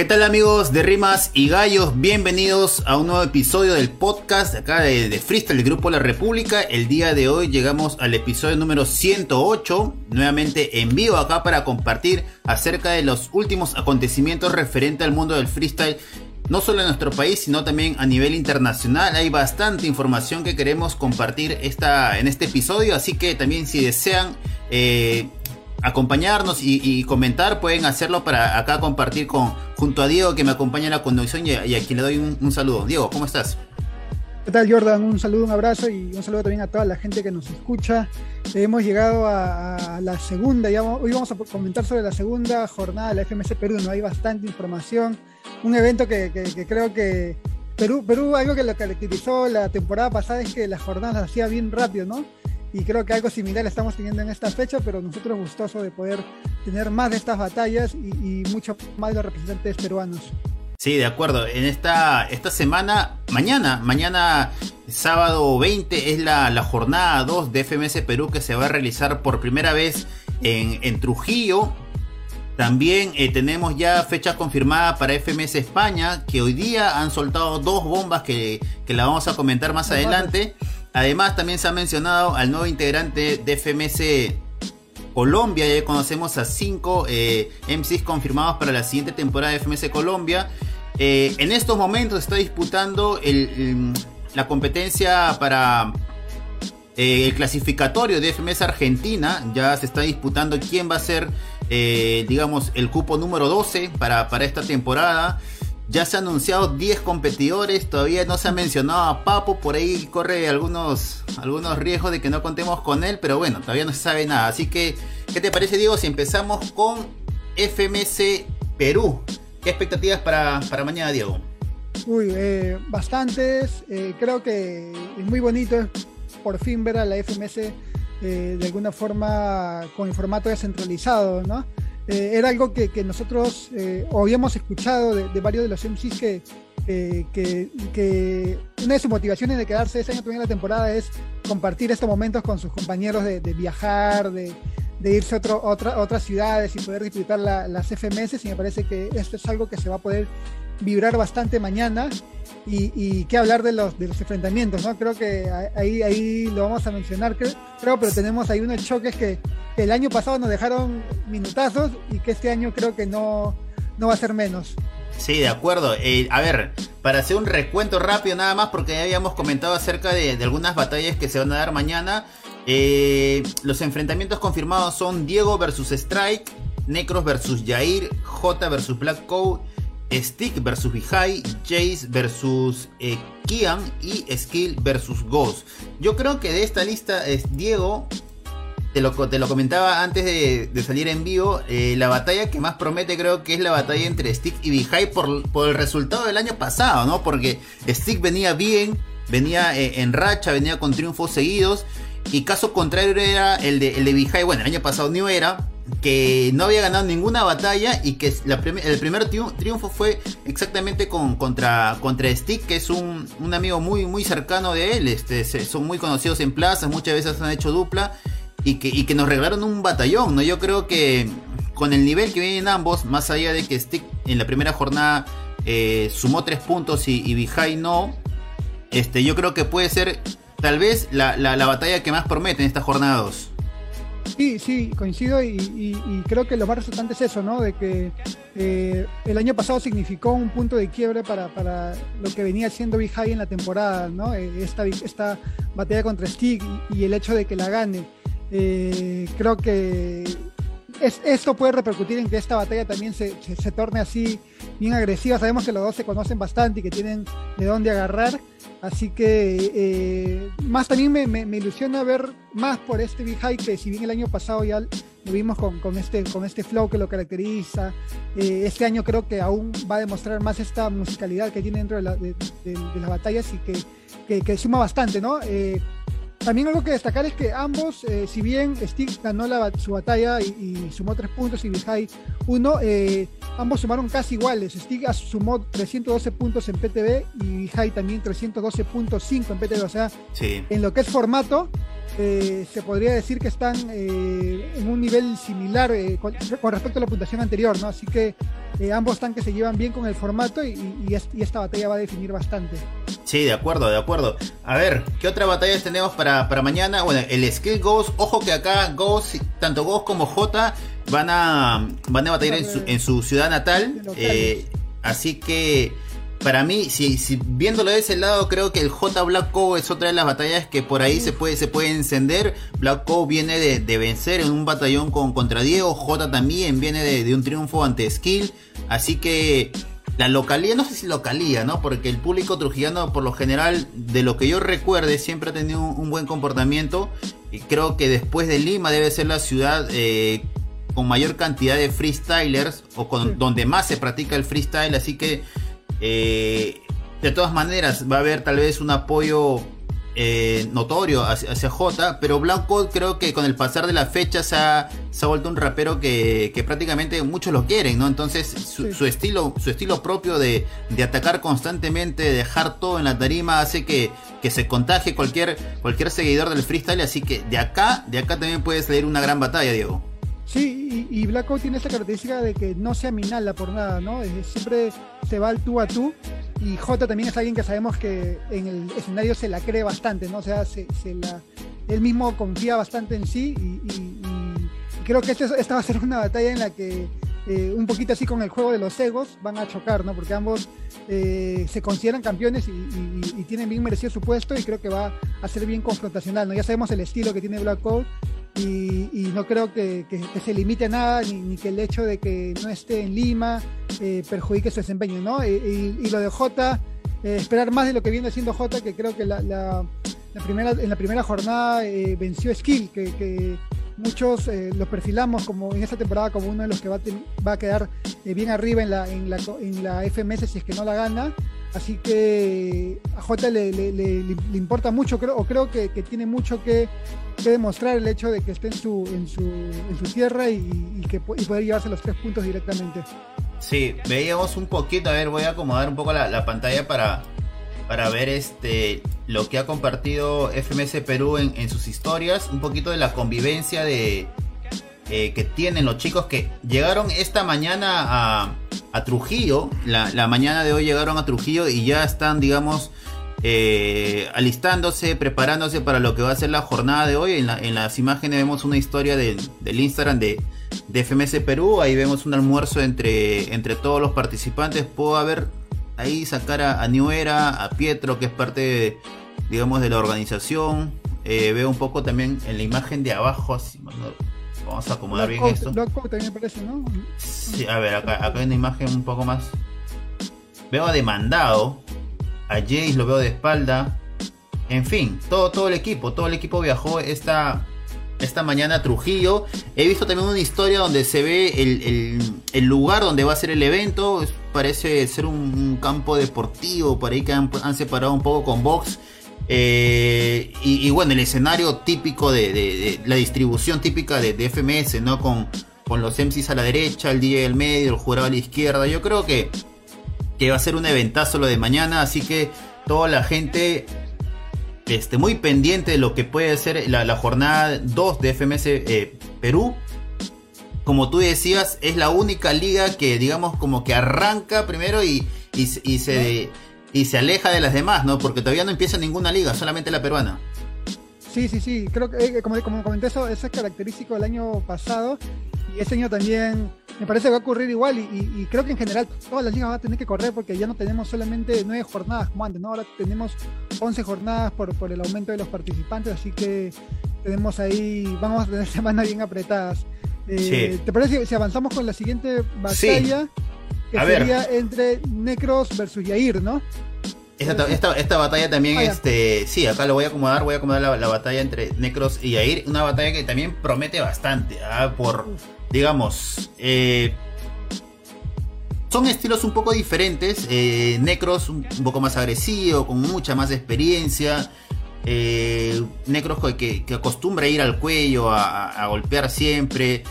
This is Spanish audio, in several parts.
¿Qué tal amigos de Rimas y Gallos? Bienvenidos a un nuevo episodio del podcast acá de, Freestyle del Grupo La República. El día de hoy llegamos al episodio número 108, nuevamente en vivo acá para compartir acerca de los últimos acontecimientos referente al mundo del freestyle. No solo en nuestro país, sino también a nivel internacional. Hay bastante información que queremos compartir esta, en este episodio, así que también si desean eh, acompañarnos y, comentar, pueden hacerlo para acá compartir con junto a Diego que me acompaña en la conducción y, y a quien le doy un, saludo. Diego, ¿cómo estás? ¿Qué tal Jordan? Un saludo, un abrazo y un saludo también a toda la gente que nos escucha. Hemos llegado a, la segunda, ya, hoy vamos a comentar sobre la segunda jornada de la FMC Perú, no hay bastante información. Un evento que, que creo que Perú, Perú, algo que lo caracterizó la temporada pasada es que las jornadas las hacía bien rápido, ¿no? Y creo que algo similar estamos teniendo en esta fecha, pero nosotros gustoso de poder tener más de estas batallas y, mucho más de los representantes peruanos. Sí, de acuerdo. En esta, esta semana, mañana, mañana sábado 20 es la, la jornada 2 de FMS Perú que se va a realizar por primera vez en, en Trujillo. También eh, tenemos ya fecha confirmada para FMS España, que hoy día han soltado dos bombas que, que la vamos a comentar más adelante. Además, también se ha mencionado al nuevo integrante de FMS Colombia. Ya conocemos a cinco eh, MCs confirmados para la siguiente temporada de FMS Colombia. Eh, en estos momentos está disputando la competencia para eh, el clasificatorio de FMS Argentina. Ya se está disputando quién va a ser, digamos, el cupo número 12 para, para esta temporada. Ya se han anunciado 10 competidores, todavía no se ha mencionado a Papo, por ahí corre algunos, algunos riesgos de que no contemos con él, pero bueno, todavía no se sabe nada. Así que, ¿qué te parece Diego si empezamos con FMC Perú? ¿Qué expectativas para, mañana, Diego? Uy, eh, bastantes. Eh, creo que es muy bonito por fin ver a la FMS eh, de alguna forma con el formato descentralizado, ¿no? Eh, era algo que, nosotros eh, habíamos escuchado de, varios de los MCs que, que, una de sus motivaciones de quedarse ese año en la temporada es compartir estos momentos con sus compañeros de, viajar, de, irse a otras ciudades y poder disfrutar las FMS y me parece que esto es algo que se va a poder vibrar bastante mañana y, qué hablar de los, de los enfrentamientos, ¿no? Creo que ahí, ahí lo vamos a mencionar, creo, pero tenemos ahí unos choques que, el año pasado nos dejaron minutazos y que este año creo que no, no va a ser menos. Sí, de acuerdo. Eh, a ver, para hacer un recuento rápido nada más, porque ya habíamos comentado acerca de, algunas batallas que se van a dar mañana. Eh, los enfrentamientos confirmados son Diego versus Strike, Necros versus Jair, J versus Black Code, Stick versus Vijay, Jace versus eh, Kian y Skill versus Ghost. Yo creo que de esta lista es Diego. Te lo, te lo comentaba antes de, salir en vivo. Eh, la batalla que más promete creo que es la batalla entre Stick y Vijay por, por el resultado del año pasado, ¿no? Porque Stick venía bien, venía eh, en racha, venía con triunfos seguidos. Y caso contrario era el de, el de Bueno, el año pasado no era, que no había ganado ninguna batalla y que el primer triunfo fue exactamente con, contra, contra Stick, que es un, amigo muy, muy cercano de él. Este, son muy conocidos en plazas, muchas veces han hecho dupla y que, que nos regalaron un batallón. ¿no? Yo creo que con el nivel que vienen ambos, más allá de que Stick en la primera jornada eh, sumó tres puntos y, y no, este, yo creo que puede ser tal vez la, la batalla que más promete en esta jornada 2. Sí, sí, coincido y, creo que lo más resultante es eso, ¿no? De que eh, el año pasado significó un punto de quiebre para, lo que venía siendo Big en la temporada, ¿no? Eh, esta, esta batalla contra Stig y, el hecho de que la gane. Eh, creo que esto puede repercutir en que esta batalla también se, se, torne así bien agresiva. Sabemos que los dos se conocen bastante y que tienen de dónde agarrar. Así que eh, más también me, me, ilusiona ver más por este Big High que si bien el año pasado ya lo vimos con, con este, con este flow que lo caracteriza, eh, este año creo que aún va a demostrar más esta musicalidad que tiene dentro de, las batallas y que, que, suma bastante, ¿no? Eh, también algo que destacar es que ambos, eh, si bien Stick ganó su batalla y, sumó tres puntos y Vijay uno, eh, ambos sumaron casi iguales. Stick sumó 312 puntos en PTB y Vijay también 312.5 en PTB. O sea, en lo que es formato, eh, se podría decir que están en un nivel similar con, respecto a la puntuación anterior, ¿no? Así que eh, ambos tanques se llevan bien con el formato y, esta batalla va a definir bastante. Sí, de acuerdo, de acuerdo. A ver, ¿qué otra batalla tenemos para, para mañana? Bueno, el Skill Ghost, ojo que acá Ghost, tanto Ghost como J van a, van a batallar en su, ciudad natal. Eh, así que para mí, si, viéndolo de ese lado, creo que el J Black Co es otra de las batallas que por ahí se puede, se puede encender. Black Co viene de, vencer en un batallón con, contra Diego. J también viene de, un triunfo ante Skill. Así que la localía, no sé si localía, ¿no? Porque el público trujillano, por lo general, de lo que yo recuerde, siempre ha tenido un, buen comportamiento. Y creo que después de Lima debe ser la ciudad eh, con mayor cantidad de freestylers o con, donde más se practica el freestyle. Así que eh, de todas maneras, va a haber tal vez un apoyo eh, notorio hacia, J, pero Blanco creo que con el pasar de la fecha se ha, vuelto un rapero que, prácticamente muchos lo quieren, ¿no? Entonces su, estilo, su estilo propio de, atacar constantemente, de dejar todo en la tarima, hace que, que se contagie cualquier, cualquier seguidor del freestyle, así que de acá, de acá también puede salir una gran batalla, Diego. Sí, y, Blackout tiene esa característica de que no se aminala por nada, ¿no? siempre se va al tú a tú. Y J también es alguien que sabemos que en el escenario se la cree bastante, ¿no? O sea, se, la, él mismo confía bastante en sí y, creo que este, esta va a ser una batalla en la que eh, un poquito así con el juego de los egos van a chocar, ¿no? Porque ambos eh, se consideran campeones y, tienen bien merecido su puesto y creo que va a ser bien confrontacional, ¿no? Ya sabemos el estilo que tiene Blackout y, no creo que, se limite nada, ni, que el hecho de que no esté en Lima eh, perjudique su desempeño, ¿no? Y, lo de Jota, eh, esperar más de lo que viene haciendo Jota, que creo que la, primera, en la primera jornada eh, venció Skill, que, muchos lo perfilamos como en esta temporada como uno de los que va a, va a quedar bien arriba en la, en, la, en la FMS si es que no la gana. Así que a Jota le, le, importa mucho, creo, o creo que, tiene mucho que, demostrar el hecho de que esté en su, en su, en su tierra y, que y poder llevarse los tres puntos directamente. Sí, veíamos un poquito, a ver, voy a acomodar un poco la, pantalla para, para ver este lo que ha compartido FMS Perú en, en sus historias, un poquito de la convivencia de, eh, que tienen los chicos que llegaron esta mañana a, Trujillo. La, mañana de hoy llegaron a Trujillo y ya están, digamos, eh, alistándose, preparándose para lo que va a ser la jornada de hoy. En, las imágenes vemos una historia del Instagram de, de, FMS Perú. Ahí vemos un almuerzo entre, entre todos los participantes. Puedo haber ahí sacar a, a Era, a Pietro, que es parte, digamos, de la organización. Eh, veo un poco también en la imagen de abajo, así, Vamos a acomodar bien esto. también parece, ¿no? Sí, a ver, acá, acá hay una imagen un poco más. Veo a demandado. A Jace lo veo de espalda. En fin, todo, todo el equipo, todo el equipo viajó esta, esta mañana a Trujillo. He visto también una historia donde se ve el, lugar donde va a ser el evento. parece ser un, campo deportivo, por ahí que han, han, separado un poco con box. Eh, y, bueno, el escenario típico de, la distribución típica de, FMS, ¿no? Con, con los MCs a la derecha, el DJ del medio, el jurado a la izquierda. Yo creo que, que va a ser un eventazo lo de mañana, así que toda la gente esté muy pendiente de lo que puede ser la, jornada 2 de FMS eh, Perú. Como tú decías, es la única liga que, digamos, como que arranca primero y, y se y se aleja de las demás, ¿no? Porque todavía no empieza ninguna liga, solamente la peruana. Sí, sí, sí, creo que eh, como, como comenté eso, eso es característico del año pasado y este año también me parece que va a ocurrir igual y, creo que en general todas las ligas van a tener que correr porque ya no tenemos solamente nueve jornadas como antes, ¿no? Ahora tenemos once jornadas por, por el aumento de los participantes, así que tenemos ahí, vamos a tener semanas bien apretadas. Eh, ¿Te parece si avanzamos con la siguiente batalla? Que sería entre Necros versus Yair, ¿no? Esta, batalla también, ah, este, sí, acá lo voy a acomodar, voy a acomodar la, batalla entre Necros y Yair, una batalla que también promete bastante, ¿ah? por, digamos, eh, son estilos un poco diferentes, eh, Necros un, poco más agresivo, con mucha más experiencia, eh, Necros que, acostumbra a ir al cuello, a golpear siempre,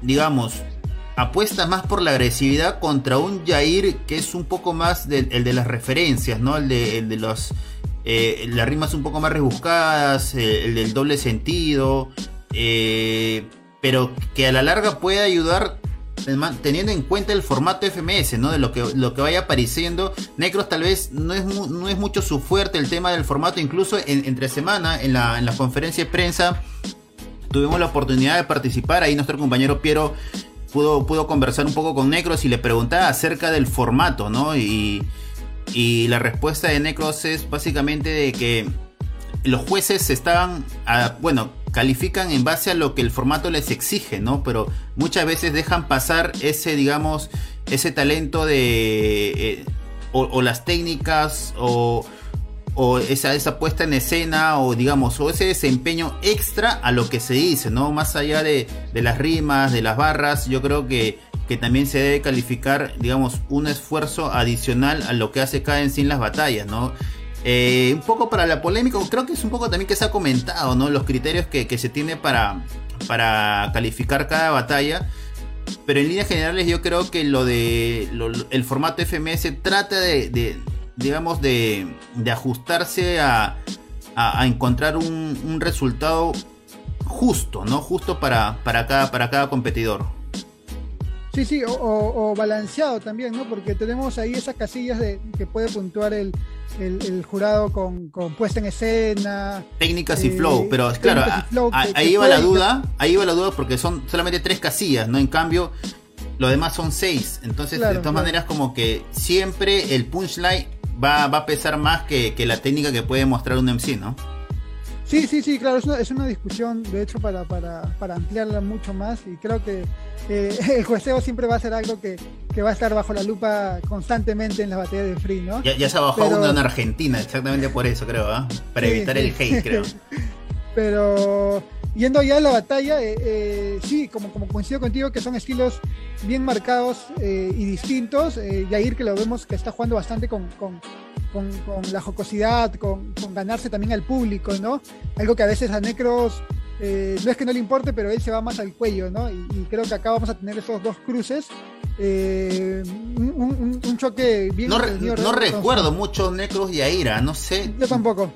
digamos, apuesta más por la agresividad contra un Jair que es un poco más el de las referencias, ¿no? El de, los. Eh, las rimas un poco más rebuscadas, eh, el del doble sentido, eh, pero que a la larga puede ayudar teniendo en cuenta el formato FMS, ¿no? De lo que, lo que vaya apareciendo. Necros tal vez no es, no es mucho su fuerte el tema del formato, incluso entre semana, en la, en la conferencia de prensa, tuvimos la oportunidad de participar. Ahí nuestro compañero Piero pudo, pudo conversar un poco con Necros y le preguntaba acerca del formato, ¿no? Y, y la respuesta de Necros es básicamente de que los jueces estaban, bueno, califican en base a lo que el formato les exige, ¿no? Pero muchas veces dejan pasar ese, digamos, ese talento de... Eh, o, las técnicas o, o esa, esa puesta en escena o digamos o ese desempeño extra a lo que se dice, ¿no? Más allá de, de las rimas, de las barras, yo creo que, que también se debe calificar, digamos, un esfuerzo adicional a lo que hace cada en sí las batallas, ¿no? Eh, un poco para la polémica, creo que es un poco también que se ha comentado, ¿no? Los criterios que, se tiene para, para calificar cada batalla. Pero en líneas generales yo creo que lo de el formato FMS trata de, digamos, de, ajustarse a, encontrar un, resultado justo, ¿no? Justo para, para, cada, para cada competidor. Sí, sí, o, balanceado también, ¿no? Porque tenemos ahí esas casillas de que puede puntuar el, el, jurado con, puesta en escena. Técnicas y flow, pero claro, ahí va la duda, ahí va la duda porque son solamente tres casillas, ¿no? En cambio, lo demás son seis. Entonces, de todas maneras, como que siempre el punchline va, va a pesar más que, que la técnica que puede mostrar un MC, ¿no? Sí, sí, sí, claro, es una, es una discusión, de hecho, para, para, para, ampliarla mucho más y creo que eh, el jueceo siempre va a ser algo que, que, va a estar bajo la lupa constantemente en las batallas de Free, ¿no? Ya, se ha bajado uno en Argentina, exactamente por eso, creo, ¿ah? Para evitar el hate, creo. Pero yendo allá a la batalla, eh, eh, sí, como, como coincido contigo, que son estilos bien marcados y distintos. Yair, que lo vemos que está jugando bastante con con, la jocosidad, con, ganarse también al público, ¿no? Algo que a veces a Necros eh, no es que no le importe, pero él se va más al cuello, ¿no? Y, creo que acá vamos a tener esos dos cruces. Eh, un, choque bien. No, no recuerdo mucho Necros y Aira, no sé. Yo tampoco.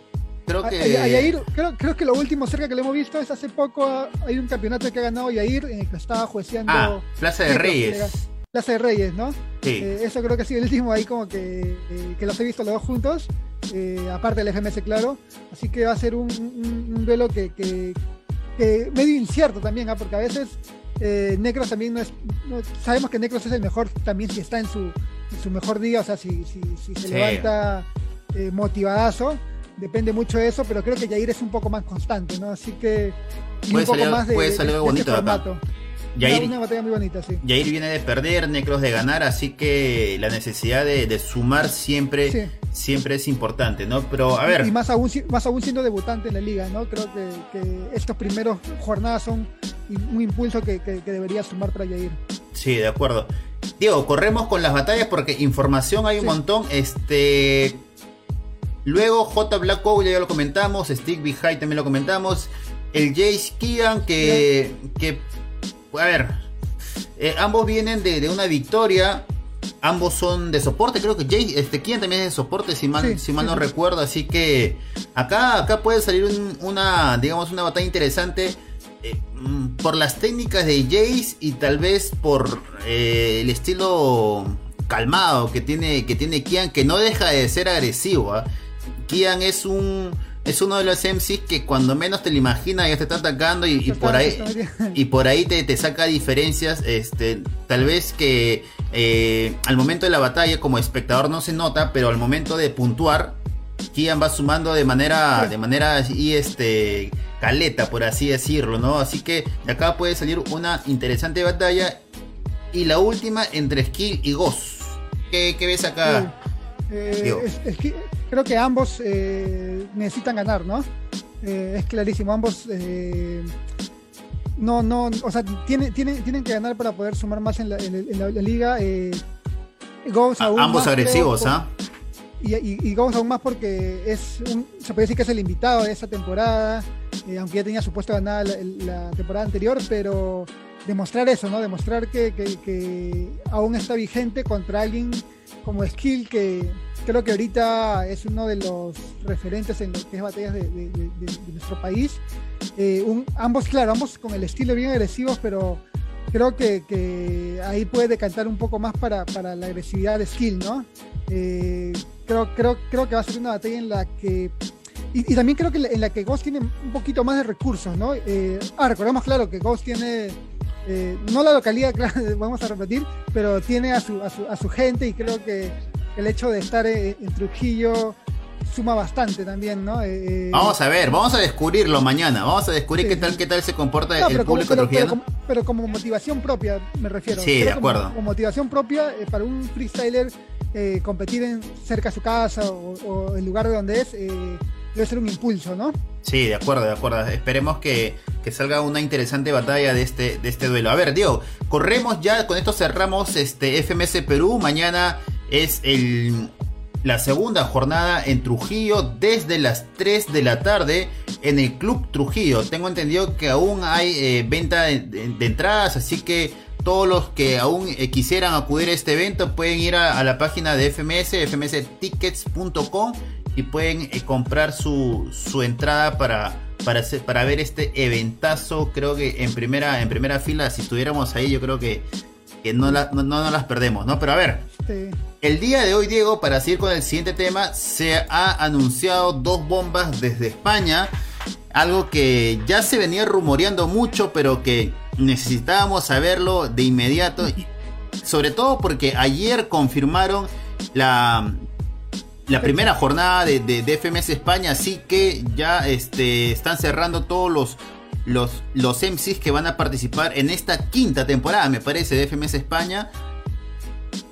Creo que. creo, creo, que lo último cerca que le hemos visto es hace poco. Hay un campeonato que ha ganado Yair en el que estaba jueceando. Ah, Plaza de Reyes. Plaza de Reyes, ¿no? Sí. Eh, eso creo que ha sido el último ahí como que, eh, que los he visto los dos juntos, eh, aparte del FMS, claro. Así que va a ser un, un, duelo que, que, medio incierto también, ¿ah? porque a veces Necros también no es. sabemos que Necros es el mejor también si está en su, su mejor día, o sea, si, si, si se levanta motivadazo. Depende mucho de eso, pero creo que Jair es un poco más constante, ¿no? Así que. un poco más de, puede salir bonito formato. Yair, una, batalla muy bonita, sí. Yair viene de perder, Necros de ganar, así que la necesidad de, sumar siempre, siempre es importante, ¿no? Pero a ver. Y más aún, más aún siendo debutante en la liga, ¿no? Creo que, que estos primeros jornadas son un impulso que, debería sumar para Yair. Sí, de acuerdo. Diego, corremos con las batallas porque información hay un montón. Este. Luego J Black Code ya lo comentamos, Stick Behind también lo comentamos. El Jace Kian que, que a ver, eh, ambos vienen de, una victoria. Ambos son de soporte, creo que Jay, este, Kian también es de soporte, si mal, si mal no recuerdo. Así que acá, acá puede salir una, digamos, una batalla interesante eh, mm, por las técnicas de Jace y tal vez por eh, el estilo calmado que tiene, que tiene Kian, que no deja de ser agresivo. ¿ah? Kian es un es uno de los MCs que cuando menos te lo imaginas ya te está atacando y, por ahí y por ahí te, te, saca diferencias. Este, tal vez que eh, al momento de la batalla como espectador no se nota, pero al momento de puntuar, Kian va sumando de manera, de manera así, este, caleta, por así decirlo, ¿no? Así que de acá puede salir una interesante batalla. Y la última entre Skill y Ghost. ¿Qué, ves acá? Eh, creo que ambos eh, necesitan ganar, ¿no? Eh, es clarísimo, ambos eh, no, no, o sea, tienen, tienen, tienen que ganar para poder sumar más en la, liga. ambos agresivos, ¿ah? Y, y, aún más porque es un, se puede decir que es el invitado de esta temporada, aunque ya tenía supuesto ganar la, temporada anterior, pero demostrar eso, ¿no? Demostrar que, que, aún está vigente contra alguien como Skill que creo que ahorita es uno de los referentes en lo que batallas de, nuestro país. Eh, ambos, claro, ambos con el estilo bien agresivos, pero creo que, ahí puede decantar un poco más para, la agresividad de skill, ¿no? Eh, creo, creo, creo que va a ser una batalla en la que y, también creo que en la que Ghost tiene un poquito más de recursos, ¿no? Eh, ah, recordemos claro que Ghost tiene, eh, no la localidad, claro, vamos a repetir, pero tiene a su, a su, a su gente y creo que el hecho de estar en, Trujillo suma bastante también, ¿no? Eh, vamos a ver, vamos a descubrirlo mañana, vamos a descubrir qué tal qué tal se comporta el público trujillano. Pero, como motivación propia, me refiero. Sí, de acuerdo. Como, motivación propia para un freestyler competir en, cerca de su casa o, o el lugar de donde es, debe ser un impulso, ¿no? Sí, de acuerdo, de acuerdo. Esperemos que, salga una interesante batalla de este, de este duelo. A ver, Diego, corremos ya, con esto cerramos este FMS Perú. Mañana es el, la segunda jornada en Trujillo desde las 3 de la tarde en el Club Trujillo. Tengo entendido que aún hay eh, venta de, entradas, así que todos los que aún eh, quisieran acudir a este evento pueden ir a, a la página de FMS, fmstickets.com y pueden eh, comprar su, su entrada para, para, para ver este eventazo. Creo que en primera, en primera fila, si estuviéramos ahí, yo creo que, no, no, no, las perdemos, ¿no? Pero a ver, el día de hoy, Diego, para seguir con el siguiente tema, se ha anunciado dos bombas desde España. Algo que ya se venía rumoreando mucho, pero que necesitábamos saberlo de inmediato. Sobre todo porque ayer confirmaron la, la primera jornada de, de, FMS España, así que ya este, están cerrando todos los, los, los MCs que van a participar en esta quinta temporada, me parece, de FMS España.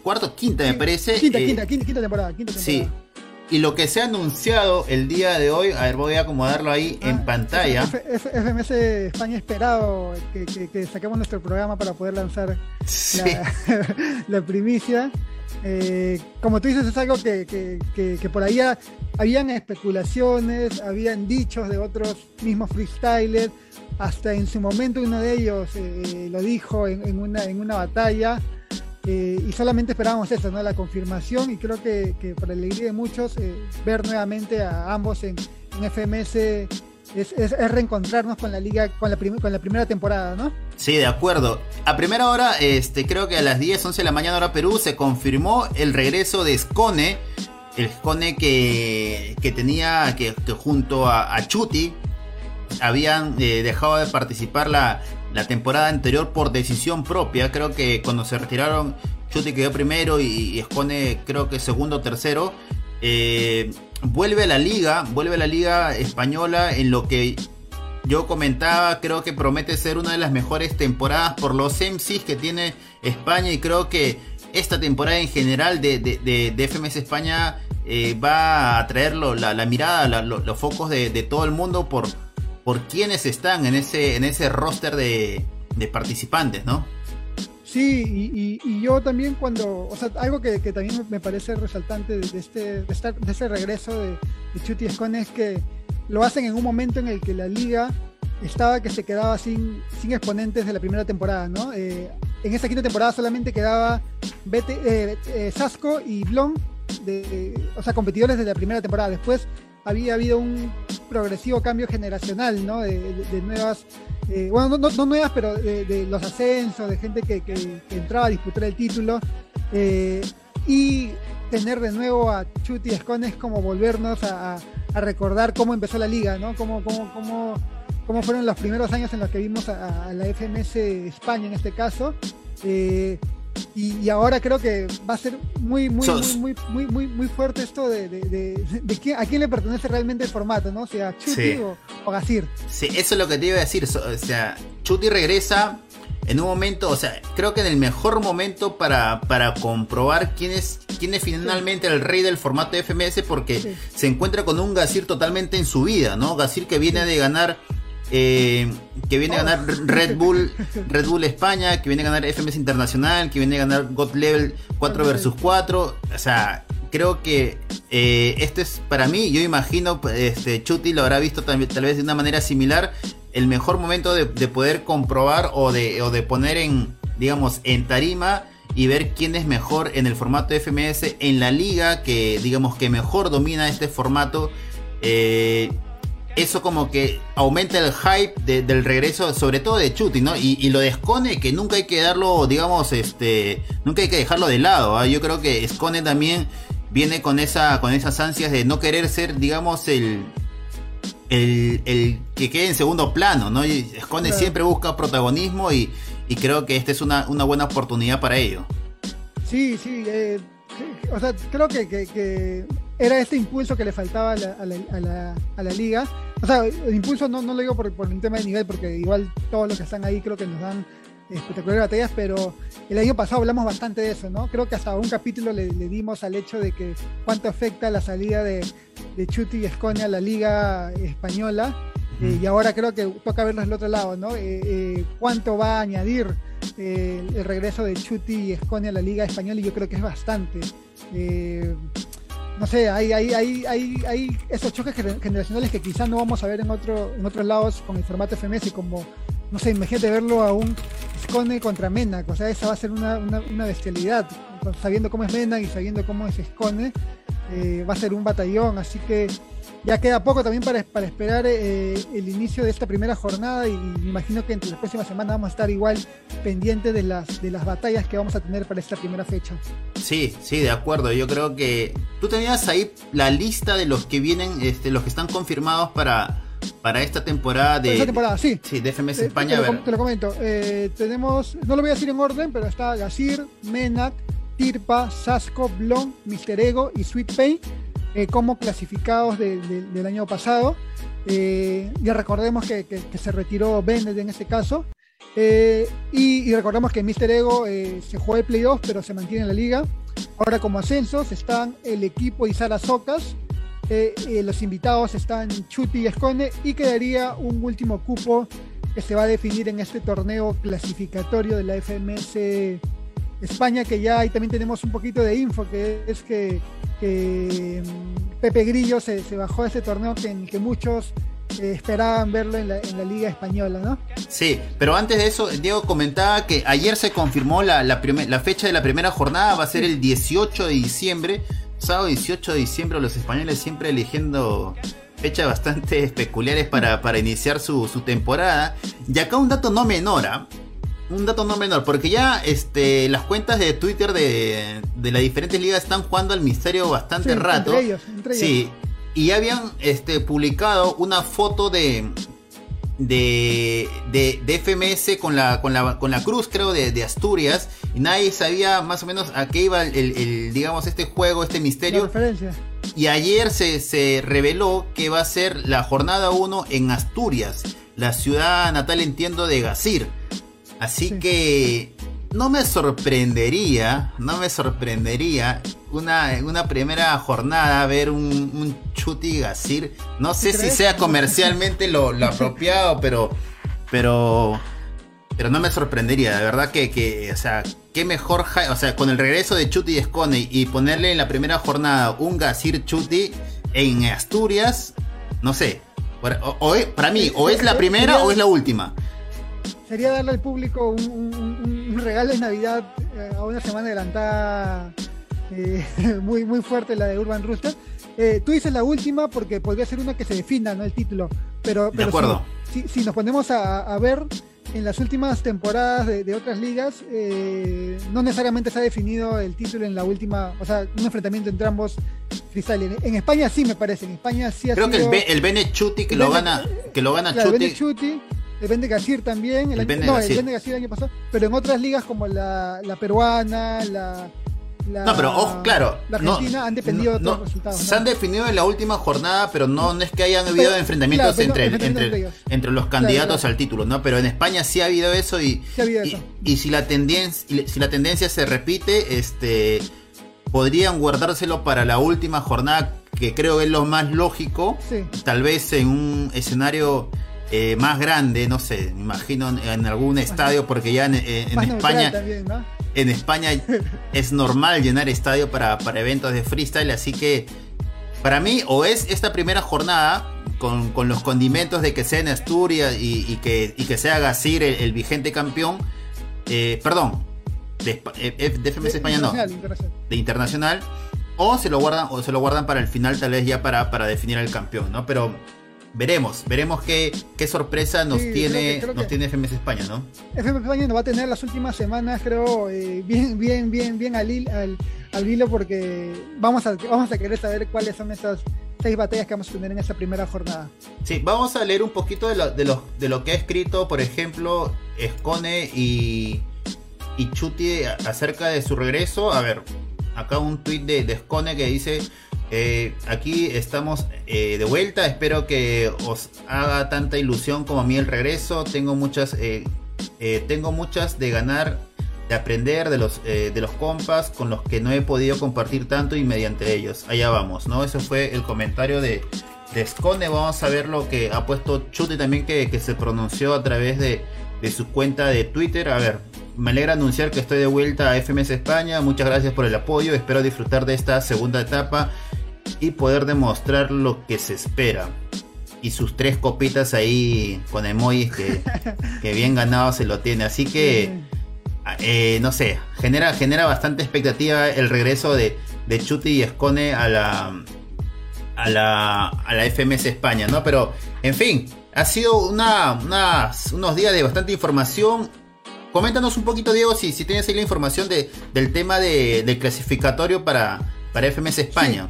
Cuarto, quinta, me parece. Quinta, eh, quinta, quinta, temporada, quinta temporada. Sí. Y lo que se ha anunciado el día de hoy, a ver, voy a acomodarlo ahí en ah, pantalla. FMS España esperado que, que, saquemos nuestro programa para poder lanzar la, la primicia. Eh, como tú dices, es algo que, por ahí habían especulaciones, habían dichos de otros mismos freestylers, hasta en su momento uno de ellos eh, lo dijo en, una, en una batalla, eh, y solamente esperábamos eso, ¿no? la confirmación, y creo que, que para la alegría de muchos, ver nuevamente a ambos en, en FMS es, reencontrarnos con la liga, con la, con la primera temporada, ¿no? Sí, de acuerdo. A primera hora, este, creo que a las 10, 11 de la mañana hora Perú, se confirmó el regreso de Scone, el Scone que, que tenía, que, junto a, Chuti, habían eh, dejado de participar la, la temporada anterior por decisión propia. Creo que cuando se retiraron, Chuti quedó primero y, y creo que segundo o tercero. Eh, vuelve a la liga, vuelve a la liga española en lo que yo comentaba, creo que promete ser una de las mejores temporadas por los MCs que tiene España y creo que esta temporada en general de, de, FMS España eh, va a atraer la, mirada, los focos de, todo el mundo por, por quienes están en ese, en ese roster de, participantes, ¿no? Sí, y, yo también cuando, o sea, algo que, también me parece resaltante de, este, de, este regreso de, de Escone es que lo hacen en un momento en el que la liga estaba que se quedaba sin, sin exponentes de la primera temporada, ¿no? Eh, en esa quinta temporada solamente quedaba Bete, eh, eh, Sasco y Blon, de, o sea, competidores de la primera temporada. Después había habido un progresivo cambio generacional, ¿no? De, nuevas eh, bueno, no, nuevas, pero de, los ascensos, de gente que, entraba a disputar el título. Eh, y tener de nuevo a Chuti y Escones como volvernos a, recordar cómo empezó la liga, ¿no? Cómo, cómo, cómo, cómo, fueron los primeros años en los que vimos a, la FMS España en este caso. Eh, y, ahora creo que va a ser muy, muy, muy, muy, muy, muy, fuerte esto de, de, a quién le pertenece realmente el formato, ¿no? O sea, Chuti o, o Sí, eso es lo que te iba a decir. O sea, Chuti regresa en un momento, o sea, creo que en el mejor momento para, para comprobar quién es, quién es finalmente el rey del formato de FMS porque se encuentra con un Gasir totalmente en su vida, ¿no? Gasir que viene de ganar eh, que viene a ganar Red Bull, Red Bull España, que viene a ganar FMS Internacional, que viene a ganar God Level 4 vs 4. O sea, creo que eh, este es para mí, yo imagino, este Chuti lo habrá visto tal, tal vez de una manera similar, el mejor momento de, poder comprobar o de, o de poner en, digamos, en tarima y ver quién es mejor en el formato FMS en la liga que digamos que mejor domina este formato. Eh, eso como que aumenta el hype del regreso, sobre todo de Chuti, ¿no? Y, lo de Scone, que nunca hay que darlo, digamos, este, nunca hay que dejarlo de lado. ¿ah? Yo creo que Scone también viene con esa, con esas ansias de no querer ser, digamos, el, el, que quede en segundo plano, ¿no? Y Scone siempre busca protagonismo y, creo que esta es una, buena oportunidad para ello. Sí, sí, eh, o sea, creo que era este impulso que le faltaba a la, a la, liga. O sea, el impulso no, no lo digo por, por un tema de nivel, porque igual todos los que están ahí creo que nos dan espectaculares batallas, pero el año pasado hablamos bastante de eso, ¿no? Creo que hasta un capítulo le, dimos al hecho de que cuánto afecta la salida de, de Chuti y Esconia a la liga española. Eh, y ahora creo que toca verlo del otro lado, ¿no? Eh, eh, ¿Cuánto va a añadir el regreso de Chuti y Esconia a la liga española? Y yo creo que es bastante no sé, hay, hay, hay, hay, hay esos choques generacionales que quizás no vamos a ver en, otro, en otros lados con el formato FMS, como, no sé, imagínate verlo a un Scone contra Menac, o sea, esa va a ser una, una, bestialidad, sabiendo cómo es Menac y sabiendo cómo es Scone, eh, va a ser un batallón, así que ya queda poco también para, para esperar eh, el inicio de esta primera jornada y me imagino que entre las próximas semanas vamos a estar igual pendientes de las, de las batallas que vamos a tener para esta primera fecha. Sí, sí, de acuerdo. Yo creo que tú tenías ahí la lista de los que vienen, este, los que están confirmados para, para esta temporada de. Esta temporada, sí. Sí, de FMS eh, España. Te, lo, comento. Eh, tenemos, no lo voy a decir en orden, pero está Gazir, Menac, Tirpa, Sasco, Blon, Mister Ego y Sweet Pain eh, como clasificados del año pasado. Eh, ya recordemos que, se retiró Bennett en este caso. Eh, y, recordemos que Mister Ego se jugó el Play 2, pero se mantiene en la liga. Ahora como ascensos están el equipo y Sara Socas. los invitados están Chuti y Esconde y quedaría un último cupo que se va a definir en este torneo clasificatorio de la FMS España, que ya ahí también tenemos un poquito de info, que es que que mm, Pepe Grillo se, bajó a ese torneo que, muchos eh, esperaban verlo en la, Liga Española, ¿no? Sí, pero antes de eso, Diego comentaba que ayer se confirmó la, fecha de la primera jornada, va a ser el 18 de diciembre, sábado 18 de diciembre, los españoles siempre eligiendo fechas bastante peculiares para, iniciar su, temporada. Y acá un dato no menor, ¿ah? Un dato no menor, porque ya este, las cuentas de Twitter de, de las diferentes ligas están jugando al misterio bastante rato. Entre ellos, entre Sí, y ya habían este, publicado una foto de, de, de, FMS con la, con la, con la cruz, creo, de, de, Asturias. Y nadie sabía más o menos a qué iba el, digamos, este juego, este misterio. Y ayer se, se reveló que va a ser la jornada 1 en Asturias, la ciudad natal, entiendo, de Gazir. Así que no me sorprendería, no me sorprendería una, una primera jornada ver un, un Chuti Gasir. No sé si sea comercialmente lo, apropiado, pero, pero, pero no me sorprendería. De verdad que, que, o sea, qué mejor, o sea, con el regreso de Chuti y Scone y ponerle en la primera jornada un Gasir Chuti en Asturias, no sé. para mí, o es la primera o es la última sería darle al público un, regalo de Navidad eh, a una semana adelantada eh, muy, muy fuerte, la de Urban Rooster. Eh, tú dices la última porque podría ser una que se defina, ¿no? El título. Pero, de acuerdo. Si, nos ponemos a, ver en las últimas temporadas de, otras ligas, no necesariamente se ha definido el título en la última, o sea, un enfrentamiento entre ambos freestyle. En, España sí me parece, en España sí ha Creo que el, el Bene Chuti que, lo gana, que lo gana Chuti el Bende Gasir también, el, año, no, el Bende Gasir el año pasado, pero en otras ligas como la, la peruana, la, la, no, pero ojo, claro. La Argentina han dependido de todos los resultados. Se han definido en la última jornada, pero no, no es que hayan habido enfrentamientos entre, entre, entre, los candidatos al título, ¿no? Pero en España sí ha habido eso y, y, si la tendencia, si la tendencia se repite, este podrían guardárselo para la última jornada, que creo que es lo más lógico. Tal vez en un escenario eh, más grande, no sé, me imagino en, algún estadio, porque ya en, España. En España es normal llenar estadio para, eventos de freestyle, así que para mí, o es esta primera jornada, con, los condimentos de que sea en Asturias y, que, que sea Gasir el, vigente campeón, eh, perdón, de, eh, de FMS España no, de internacional, o se lo guardan, o se lo guardan para el final, tal vez ya para, para definir al campeón, ¿no? Pero veremos, veremos qué, qué sorpresa nos tiene nos tiene FMS España, ¿no? FMS España nos va a tener las últimas semanas, creo, eh, bien, bien, bien, bien al, al, al hilo porque vamos a, vamos a querer saber cuáles son esas seis batallas que vamos a tener en esa primera jornada. Sí, vamos a leer un poquito de lo, de lo, de lo que ha escrito, por ejemplo, Escone y, y Chuti acerca de su regreso. A ver, acá un tweet de, de Escone que dice... Eh, aquí estamos eh, de vuelta. Espero que os haga tanta ilusión como a mí el regreso. Tengo muchas, eh, tengo muchas de ganar, de aprender de los, de los compas con los que no he podido compartir tanto y mediante ellos. Allá vamos, ¿no? Ese fue el comentario de, de Scone. Vamos a ver lo que ha puesto Chute también que, que se pronunció a través de, de su cuenta de Twitter. A ver, me alegra anunciar que estoy de vuelta a FMS España. Muchas gracias por el apoyo. Espero disfrutar de esta segunda etapa y poder demostrar lo que se espera. Y sus tres copitas ahí con emojis que, que bien ganado se lo tiene. Así que, eh, no sé, genera, genera bastante expectativa el regreso de, de Chuti y Escone a la, a la, a la FMS España, ¿no? Pero, en fin, ha sido una, unos días de bastante información. Coméntanos un poquito, Diego, si, si tienes ahí la información de, del tema de, del clasificatorio para, para FMS España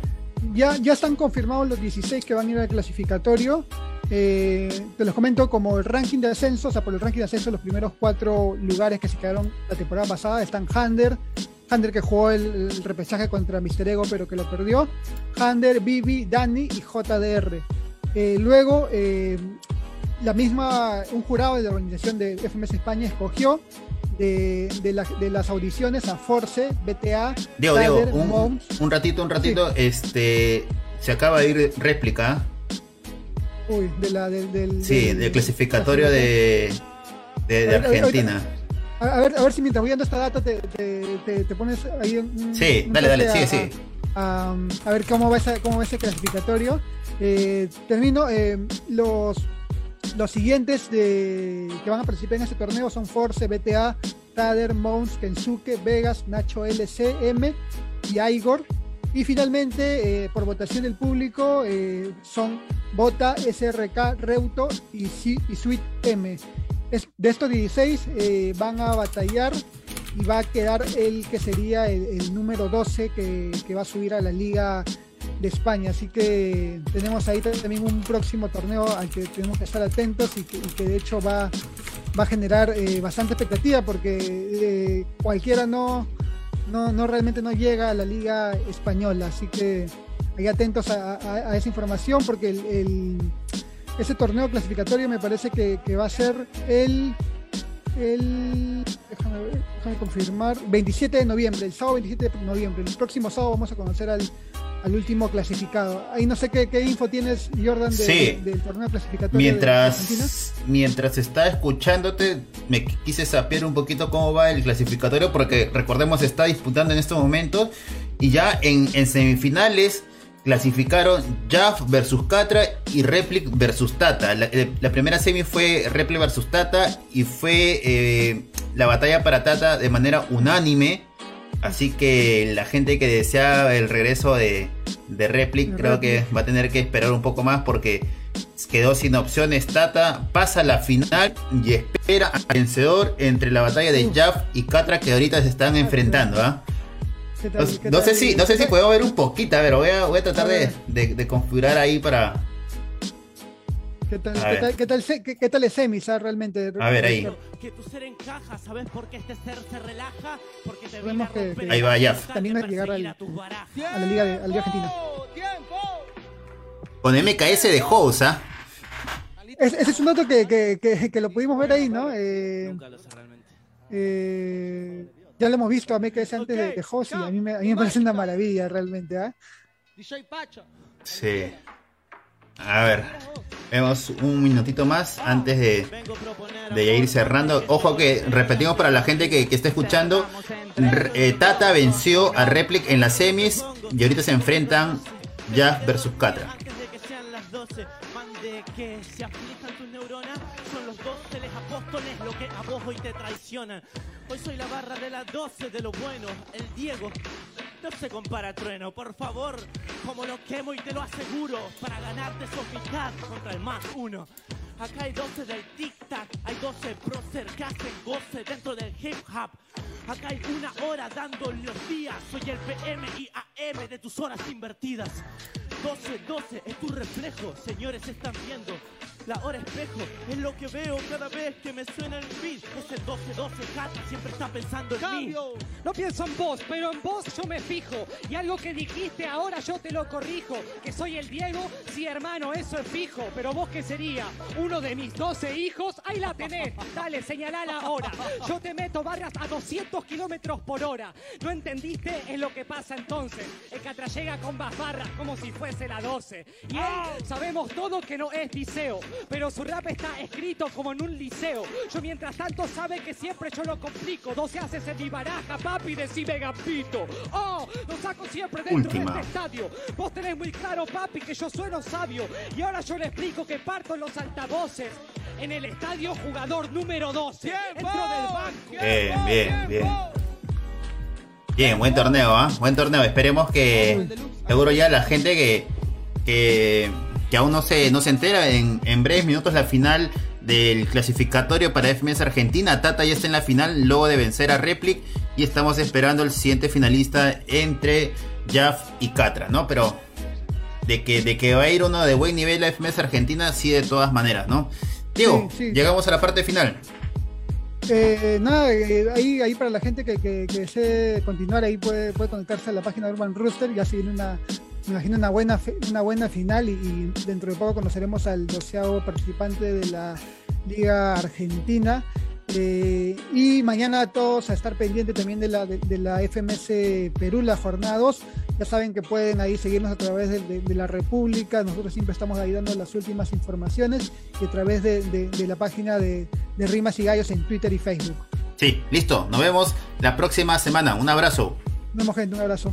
ya, ya están confirmados los 16 que van a ir al clasificatorio. Eh, te los comento como el ranking de ascenso, o sea, por el ranking de ascenso, los primeros cuatro lugares que se quedaron la temporada pasada están Hander, Hander que jugó el, repechaje contra Mister Ego pero que lo perdió, Hander, Bibi, Danny y JDR. Eh, luego, eh, la misma, un jurado de la organización de FMS España escogió de, las audiciones a Force, BTA, Diego, Diego, un, ratito, un ratito, este se acaba de ir réplica. Uy, de la, del, sí, del, clasificatorio de, de, Argentina. A ver, a ver si mientras voy dando esta data te, te, pones ahí un, Sí, dale, dale, sigue, sigue. A, a, ver cómo va, esa, cómo va ese clasificatorio. Eh, termino. Eh, los los siguientes que van a participar en este torneo son Force, BTA, Tader, Mons, Kensuke, Vegas, Nacho LCM y Igor. Y finalmente, eh, por votación del público, eh, son Bota, SRK, Reuto y, C Suite M. de estos 16 eh, van a batallar y va a quedar el que sería el, número 12 que, que, va a subir a la liga de España. Así que tenemos ahí también un próximo torneo al que tenemos que estar atentos y que, de hecho va, va a generar eh, bastante expectativa porque eh, cualquiera no, no, realmente no llega a la liga española. Así que ahí atentos a, esa información porque el, ese torneo clasificatorio me parece que, va a ser el el déjame, confirmar 27 de noviembre, el sábado 27 de noviembre. El próximo sábado vamos a conocer al, al último clasificado. Ahí no sé qué, info tienes, Jordan, del torneo clasificatorio. Mientras, mientras está escuchándote, me quise saber un poquito cómo va el clasificatorio, porque recordemos, está disputando en estos momentos. Y ya en, semifinales clasificaron Jaff versus Catra y Replic versus Tata. La, eh, primera semi fue Replic versus Tata y fue eh, la batalla para Tata de manera unánime. Así que la gente que desea el regreso de, de Replic creo que va a tener que esperar un poco más porque quedó sin opciones. Tata pasa a la final y espera al vencedor entre la batalla de Jaff y Katra que ahorita se están enfrentando. ¿ah? No, sé si, no sé si puedo ver un poquito, a ver, voy a, voy a tratar de, de configurar ahí para, ¿Qué tal, qué tal, qué tal, qué, qué tal es semis ah, realmente? A ver ahí. Que tu ser encaja, ¿sabes por qué este ser se relaja? Porque te Vemos que, Ahí va ya. También es llegar al, a la Liga, de, a la Liga Argentina. Con MKS de House, ¿ah? ese es un dato que, que, que, lo pudimos ver ahí, ¿no? Eh, Nunca lo sé realmente. Eh, ya lo hemos visto a MKS antes de, de House y a mí, me, a mí me parece una maravilla realmente, ¿ah? DJ Pacho. Sí. A ver, vemos un minutito más antes de, de ir cerrando. Ojo que repetimos para la gente que, que está escuchando. Eh, Tata venció a Replic en las semis y ahorita se enfrentan Jack versus Catra. Doce apóstoles lo que a vos hoy te traicionan. Hoy soy la barra de las 12 de lo bueno, el Diego. No se compara Trueno, por favor. como lo quemo y te lo aseguro. Para ganarte soficar contra el más uno. Acá hay 12 del tic-tac, hay 12 prócer que hacen goce dentro del hip hop. Acá hay una hora dando los días, soy el PM y AM de tus horas invertidas. 12, 12 es tu reflejo, señores están viendo. La hora espejo es lo que veo cada vez que me suena el beat. Ese 12, 12 Cata siempre está pensando en mí. No pienso en vos, pero en vos yo me fijo. Y algo que dijiste ahora yo te lo corrijo. Que soy el Diego, sí hermano, eso es fijo. Pero vos qué sería, uno de mis 12 hijos, ahí la tenés. Dale, señalala ahora. Yo te meto barras a 200 kilómetros por hora. ¿No entendiste? Es lo que pasa entonces. El Catra llega con más barras como si fuese la 12. Y él sabemos todo que no es liceo. Pero su rap está escrito como en un liceo. Yo mientras tanto sabe que siempre yo lo complico. 12 haces en mi baraja, papi, decime gambito. Oh, lo saco siempre dentro Última. de este estadio. Vos tenés muy claro, papi, que yo sueno sabio. Y ahora yo le explico que parto en los altavoces. En el estadio, jugador número 12. Dentro del banco. Bien, bien, bien. Bien, buen torneo, ¿ah? Buen torneo. Esperemos que seguro ya la gente que, que, que aún no se, no se entera, en, en breves minutos la final del clasificatorio para FMS Argentina. Tata ya está en la final luego de vencer a Replic y estamos esperando el siguiente finalista entre Jaff y Catra, ¿no? Pero de que, de que va a ir uno de buen nivel a FMS Argentina, sí, de todas maneras, ¿no? Diego, Sí, sí. llegamos a la parte final. Eh, nada, eh, ahí, ahí para la gente que, que, que desee continuar, ahí puede, puede conectarse a la página de Urban Rooster, ya se viene una, imagino una buena, una buena final y, y dentro de poco conoceremos al doceavo participante de la Liga Argentina. Eh, y mañana todos a estar pendientes también de la, de, de la FMS Perú, la jornada 2. Ya saben que pueden ahí seguirnos a través de, la República. Nosotros siempre estamos ahí dando las últimas informaciones y a través de la página de, de Rimas y Gallos en Twitter y Facebook. Sí, listo. Nos vemos la próxima semana. Un abrazo. Nos vemos, gente. Un abrazo.